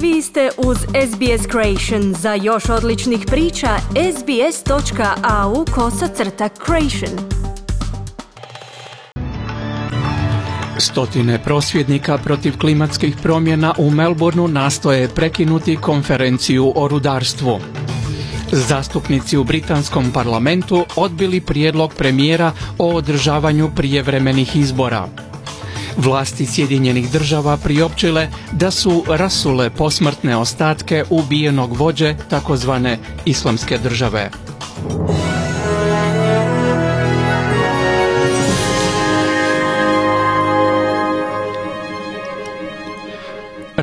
Vi ste uz SBS Creation. Za još odličnih priča, sbs.au kosacrta creation. Stotine prosvjednika protiv klimatskih promjena u Melbourneu nastoje prekinuti konferenciju o rudarstvu. Zastupnici u britanskom parlamentu odbili prijedlog premijera o održavanju prijevremenih izbora. Vlasti Sjedinjenih država priopćile da su rasule posmrtne ostatke ubijenog vođe takozvane islamske države.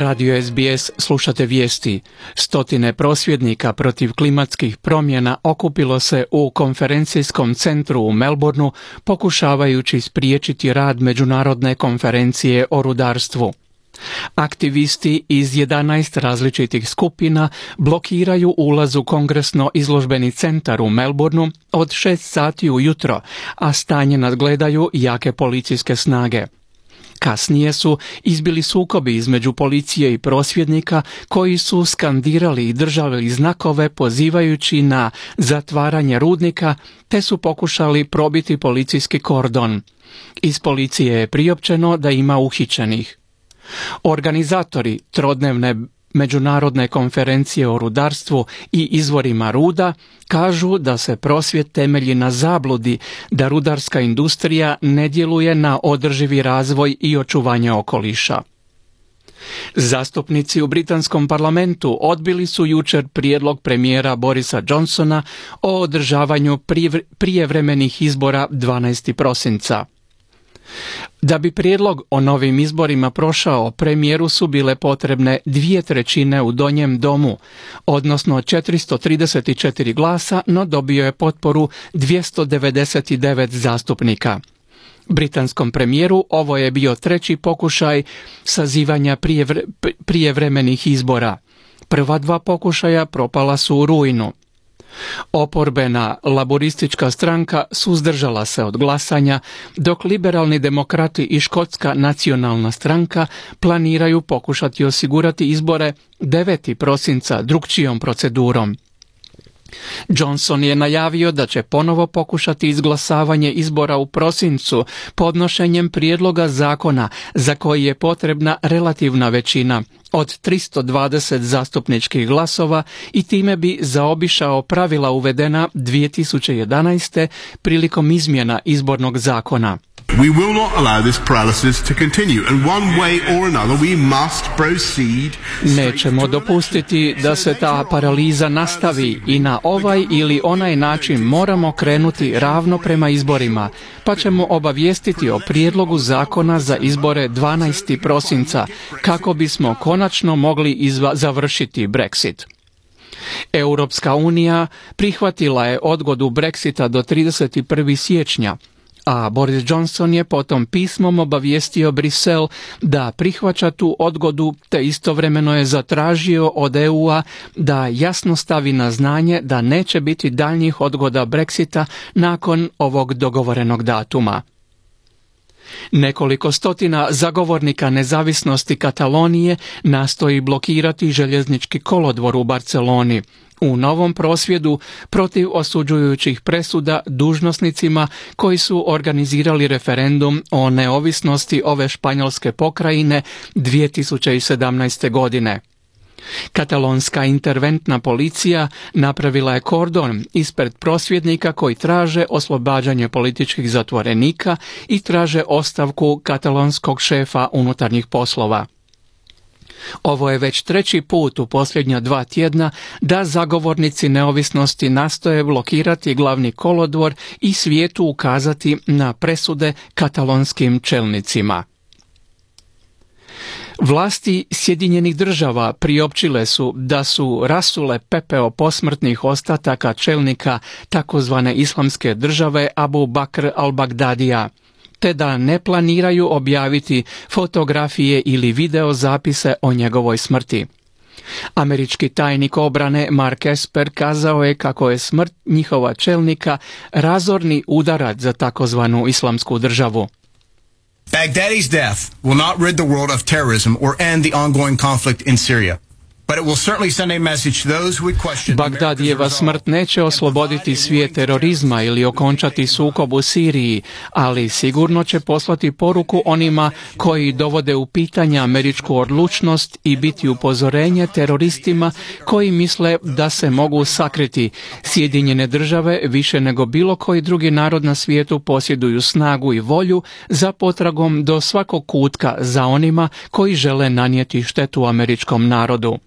Radio SBS slušate vijesti. Stotine prosvjednika protiv klimatskih promjena okupilo se u konferencijskom centru u Melbourneu pokušavajući spriječiti rad međunarodne konferencije o rudarstvu. Aktivisti iz 11 različitih skupina blokiraju ulaz u kongresno izložbeni centar u Melbourneu od 6 sati ujutro, a stanje nadgledaju jake policijske snage. Kasnije su izbili sukobi između policije i prosvjednika koji su skandirali i držali znakove pozivajući na zatvaranje rudnika te su pokušali probiti policijski kordon. Iz policije je priopćeno da ima uhićenih. Organizatori trodnevne Međunarodne konferencije o rudarstvu i izvorima ruda kažu da se prosvjet temelji na zabludi da rudarska industrija ne djeluje na održivi razvoj i očuvanje okoliša. Zastupnici u britanskom parlamentu odbili su jučer prijedlog premijera Borisa Johnsona o održavanju prijevremenih izbora 12. prosinca. Da bi prijedlog o novim izborima prošao, premijeru su bile potrebne dvije trećine u donjem domu, odnosno 434 glasa, no dobio je potporu 299 zastupnika. Britanskom premijeru ovo je bio treći pokušaj sazivanja prijevremenih izbora. Prva dva pokušaja propala su u rujnu. Oporbena laboristička stranka suzdržala se od glasanja, dok liberalni demokrati i škotska nacionalna stranka planiraju pokušati osigurati izbore 9. prosinca drugčijom procedurom. Johnson je najavio da će ponovo pokušati izglasavanje izbora u prosincu podnošenjem prijedloga zakona za koji je potrebna relativna većina od 320 zastupničkih glasova i time bi zaobišao pravila uvedena 2011. prilikom izmjena izbornog zakona. We will not allow this paralysis to continue and one way or another we must proceed. Nećemo dopustiti da se ta paraliza nastavi i na ovaj ili onaj način moramo krenuti ravno prema izborima, pa ćemo obavijestiti o prijedlogu zakona za izbore 12. prosinca kako bismo konačno mogli izva završiti Brexit. Europska unija prihvatila je odgodu Brexita do 31. siječnja, a Boris Johnson je potom pismom obavijestio Brisel da prihvaća tu odgodu te istovremeno je zatražio od EU-a da jasno stavi na znanje da neće biti daljnjih odgoda Brexita nakon ovog dogovorenog datuma. Nekoliko stotina zagovornika nezavisnosti Katalonije nastoji blokirati željeznički kolodvor u Barceloni u novom prosvjedu protiv osuđujućih presuda dužnosnicima koji su organizirali referendum o neovisnosti ove španjolske pokrajine 2017. godine. Katalonska interventna policija napravila je kordon ispred prosvjednika koji traže oslobađanje političkih zatvorenika i traže ostavku katalonskog šefa unutarnjih poslova. Ovo je već treći put u posljednja dva tjedna da zagovornici neovisnosti nastoje blokirati glavni kolodvor i svijetu ukazati na presude katalonskim čelnicima. Vlasti Sjedinjenih država priopćile su da su rasule pepeo posmrtnih ostataka čelnika takozvane islamske države Abu Bakr al-Bagdadija te da ne planiraju objaviti fotografije ili video zapise o njegovoj smrti. Američki tajnik obrane Mark Esper kazao je kako je smrt njihova čelnika razorni udarac za takozvanu islamsku državu. Baghdadi's death will not rid the world of terrorism or end the ongoing conflict in Syria. Bagdadijeva smrt neće osloboditi svijet terorizma ili okončati sukob u Siriji, ali sigurno će poslati poruku onima koji dovode u pitanje američku odlučnost i biti upozorenje teroristima koji misle da se mogu sakriti. Sjedinjene države više nego bilo koji drugi narod na svijetu posjeduju snagu i volju za potragom do svakog kutka za onima koji žele nanijeti štetu američkom narodu.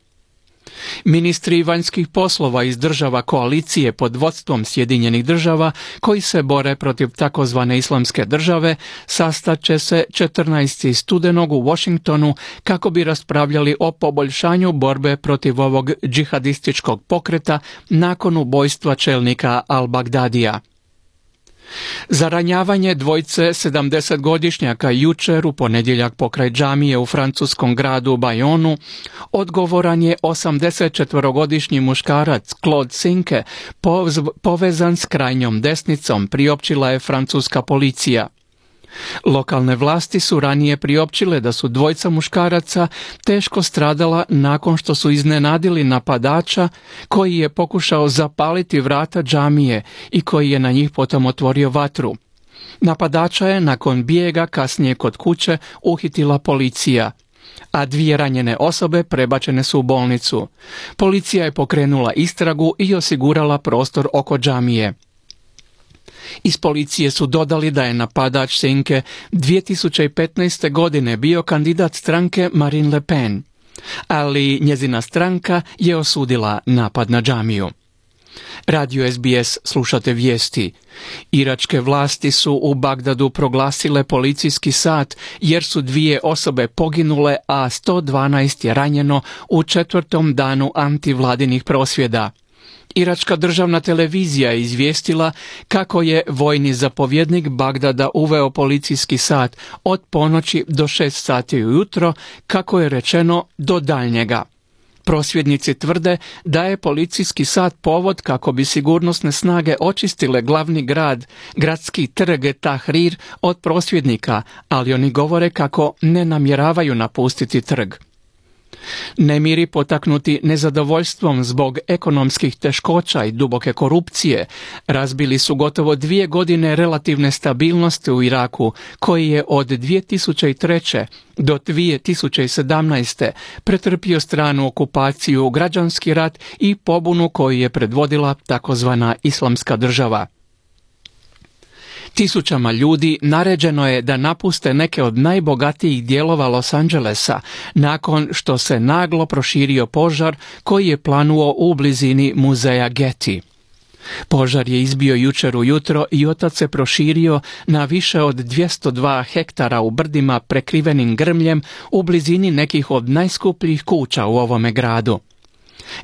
Ministri vanjskih poslova iz država koalicije pod vodstvom Sjedinjenih država koji se bore protiv takozvane islamske države sastaće se 14. studenog u Washingtonu kako bi raspravljali o poboljšanju borbe protiv ovog džihadističkog pokreta nakon ubojstva čelnika al-Bagdadija. Za ranjavanje dvojce 70-godišnjaka jučer u ponedjeljak pokraj džamije u francuskom gradu Bayonu odgovoran je 84-godišnji muškarac Claude Sinke povezan s krajnjom desnicom, priopćila je francuska policija. Lokalne vlasti su ranije priopćile da su dvojca muškaraca teško stradala nakon što su iznenadili napadača koji je pokušao zapaliti vrata džamije i koji je na njih potom otvorio vatru. Napadača je nakon bijega kasnije kod kuće uhitila policija a dvije ranjene osobe prebačene su u bolnicu. Policija je pokrenula istragu i osigurala prostor oko džamije. Iz policije su dodali da je napadač Sinke 2015. godine bio kandidat stranke Marine Le Pen, ali njezina stranka je osudila napad na džamiju. Radio SBS slušate vijesti. Iračke vlasti su u Bagdadu proglasile policijski sat jer su dvije osobe poginule, a 112 je ranjeno u četvrtom danu antivladinih prosvjeda. Iračka državna televizija je izvijestila kako je vojni zapovjednik Bagdada uveo policijski sat od ponoći do šest sati ujutro, kako je rečeno do daljnjega. Prosvjednici tvrde da je policijski sat povod kako bi sigurnosne snage očistile glavni grad, gradski trg Tahrir od prosvjednika, ali oni govore kako ne namjeravaju napustiti trg. Nemiri potaknuti nezadovoljstvom zbog ekonomskih teškoća i duboke korupcije razbili su gotovo dvije godine relativne stabilnosti u Iraku, koji je od 2003. do 2017. pretrpio stranu okupaciju, građanski rat i pobunu koju je predvodila takozvana islamska država. Tisućama ljudi naređeno je da napuste neke od najbogatijih dijelova Los Angelesa nakon što se naglo proširio požar koji je planuo u blizini muzeja Getty. Požar je izbio jučer ujutro i otac se proširio na više od 202 hektara u brdima prekrivenim grmljem u blizini nekih od najskupljih kuća u ovome gradu.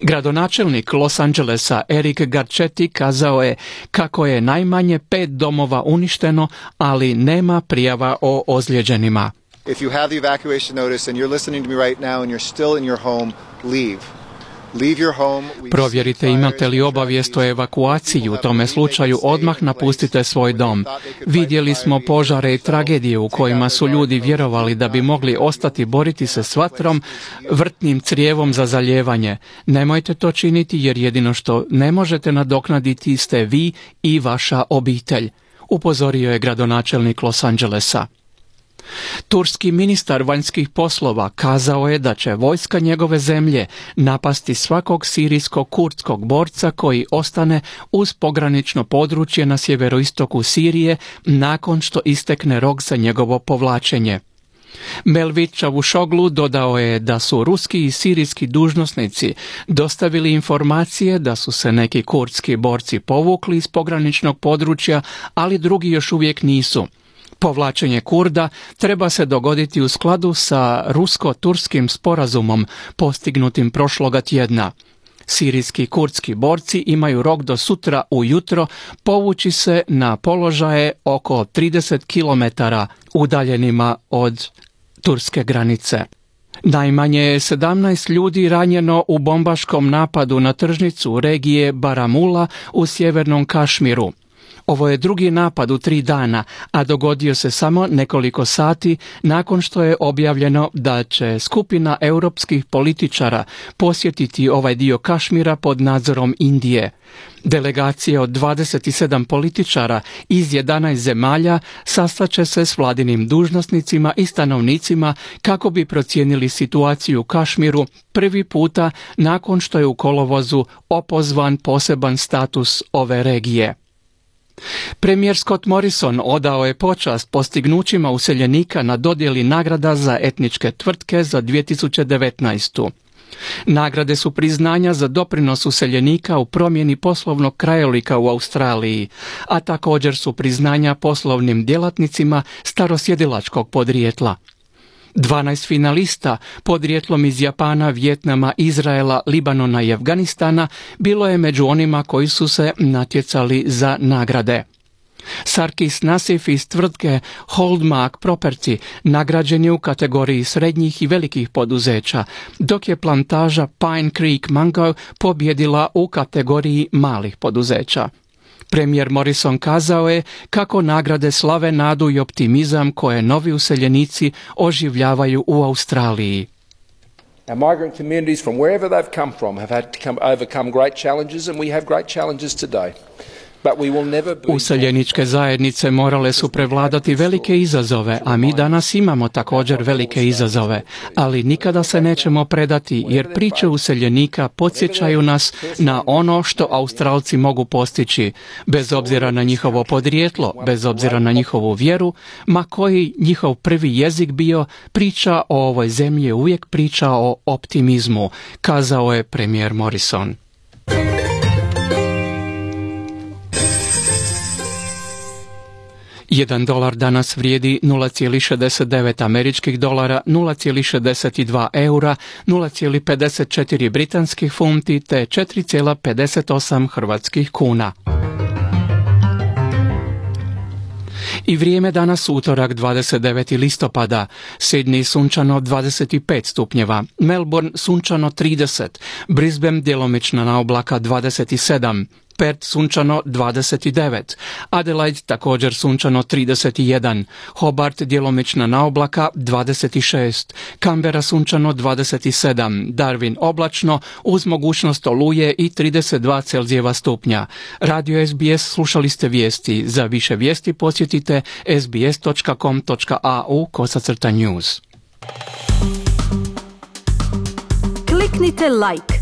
Gradonačelnik Los Angelesa Eric Garcetti kazao je kako je najmanje pet domova uništeno, ali nema prijava o ozlijeđenima. If you have the evacuation notice and you're listening to me right now and you're still in your home, leave. Provjerite imate li obavijest o evakuaciji, u tome slučaju odmah napustite svoj dom. Vidjeli smo požare i tragedije u kojima su ljudi vjerovali da bi mogli ostati boriti se s vatrom, vrtnim crijevom za zaljevanje. Nemojte to činiti jer jedino što ne možete nadoknaditi ste vi i vaša obitelj, upozorio je gradonačelnik Los Angelesa. Turski ministar vanjskih poslova kazao je da će vojska njegove zemlje napasti svakog sirijskog kurdskog borca koji ostane uz pogranično područje na sjeveroistoku Sirije nakon što istekne rok za njegovo povlačenje. Melvit Čavušoglu dodao je da su ruski i sirijski dužnosnici dostavili informacije da su se neki kurdski borci povukli iz pograničnog područja, ali drugi još uvijek nisu. Povlačenje Kurda treba se dogoditi u skladu sa rusko-turskim sporazumom postignutim prošloga tjedna. Sirijski kurdski borci imaju rok do sutra ujutro povući se na položaje oko 30 km udaljenima od turske granice. Najmanje je 17 ljudi ranjeno u bombaškom napadu na tržnicu regije Baramula u sjevernom Kašmiru. Ovo je drugi napad u tri dana, a dogodio se samo nekoliko sati nakon što je objavljeno da će skupina europskih političara posjetiti ovaj dio Kašmira pod nadzorom Indije. Delegacije od 27 političara iz 11 zemalja sastaće se s vladinim dužnosnicima i stanovnicima kako bi procijenili situaciju u Kašmiru prvi puta nakon što je u kolovozu opozvan poseban status ove regije. Premijer Scott Morrison odao je počast postignućima useljenika na dodjeli nagrada za etničke tvrtke za 2019. Nagrade su priznanja za doprinos useljenika u promjeni poslovnog krajolika u Australiji, a također su priznanja poslovnim djelatnicima starosjedilačkog podrijetla. 12 finalista podrijetlom iz Japana, Vjetnama, Izraela, Libanona i Afganistana bilo je među onima koji su se natjecali za nagrade. Sarkis Nasif iz tvrtke Holdmark Property nagrađen je u kategoriji srednjih i velikih poduzeća, dok je plantaža Pine Creek Mango pobjedila u kategoriji malih poduzeća. Premijer Morrison kazao je kako nagrade slave nadu i optimizam koje novi useljenici oživljavaju u Australiji. Our migrant communities from wherever they've come from have had to come, overcome great challenges and we have great challenges today. Useljeničke zajednice morale su prevladati velike izazove, a mi danas imamo također velike izazove, ali nikada se nećemo predati jer priče useljenika podsjećaju nas na ono što Australci mogu postići, bez obzira na njihovo podrijetlo, bez obzira na njihovu vjeru, ma koji njihov prvi jezik bio, priča o ovoj zemlji je uvijek priča o optimizmu, kazao je premijer Morrison. Jedan dolar danas vrijedi 0,69 američkih dolara, 0,62 eura, 0,54 britanskih funti te 4,58 hrvatskih kuna. I vrijeme danas utorak 29. listopada, Sydney sunčano 25 stupnjeva, Melbourne sunčano 30, Brisbane djelomična na oblaka 27, Perth sunčano 29, Adelaide također sunčano 31, Hobart djelomična na oblaka 26, Canberra sunčano 27, Darwin oblačno uz mogućnost oluje i 32 Celzijeva stupnja. Radio SBS slušali ste vijesti. Za više vijesti posjetite sbs.com.au kosacrta news. Kliknite like,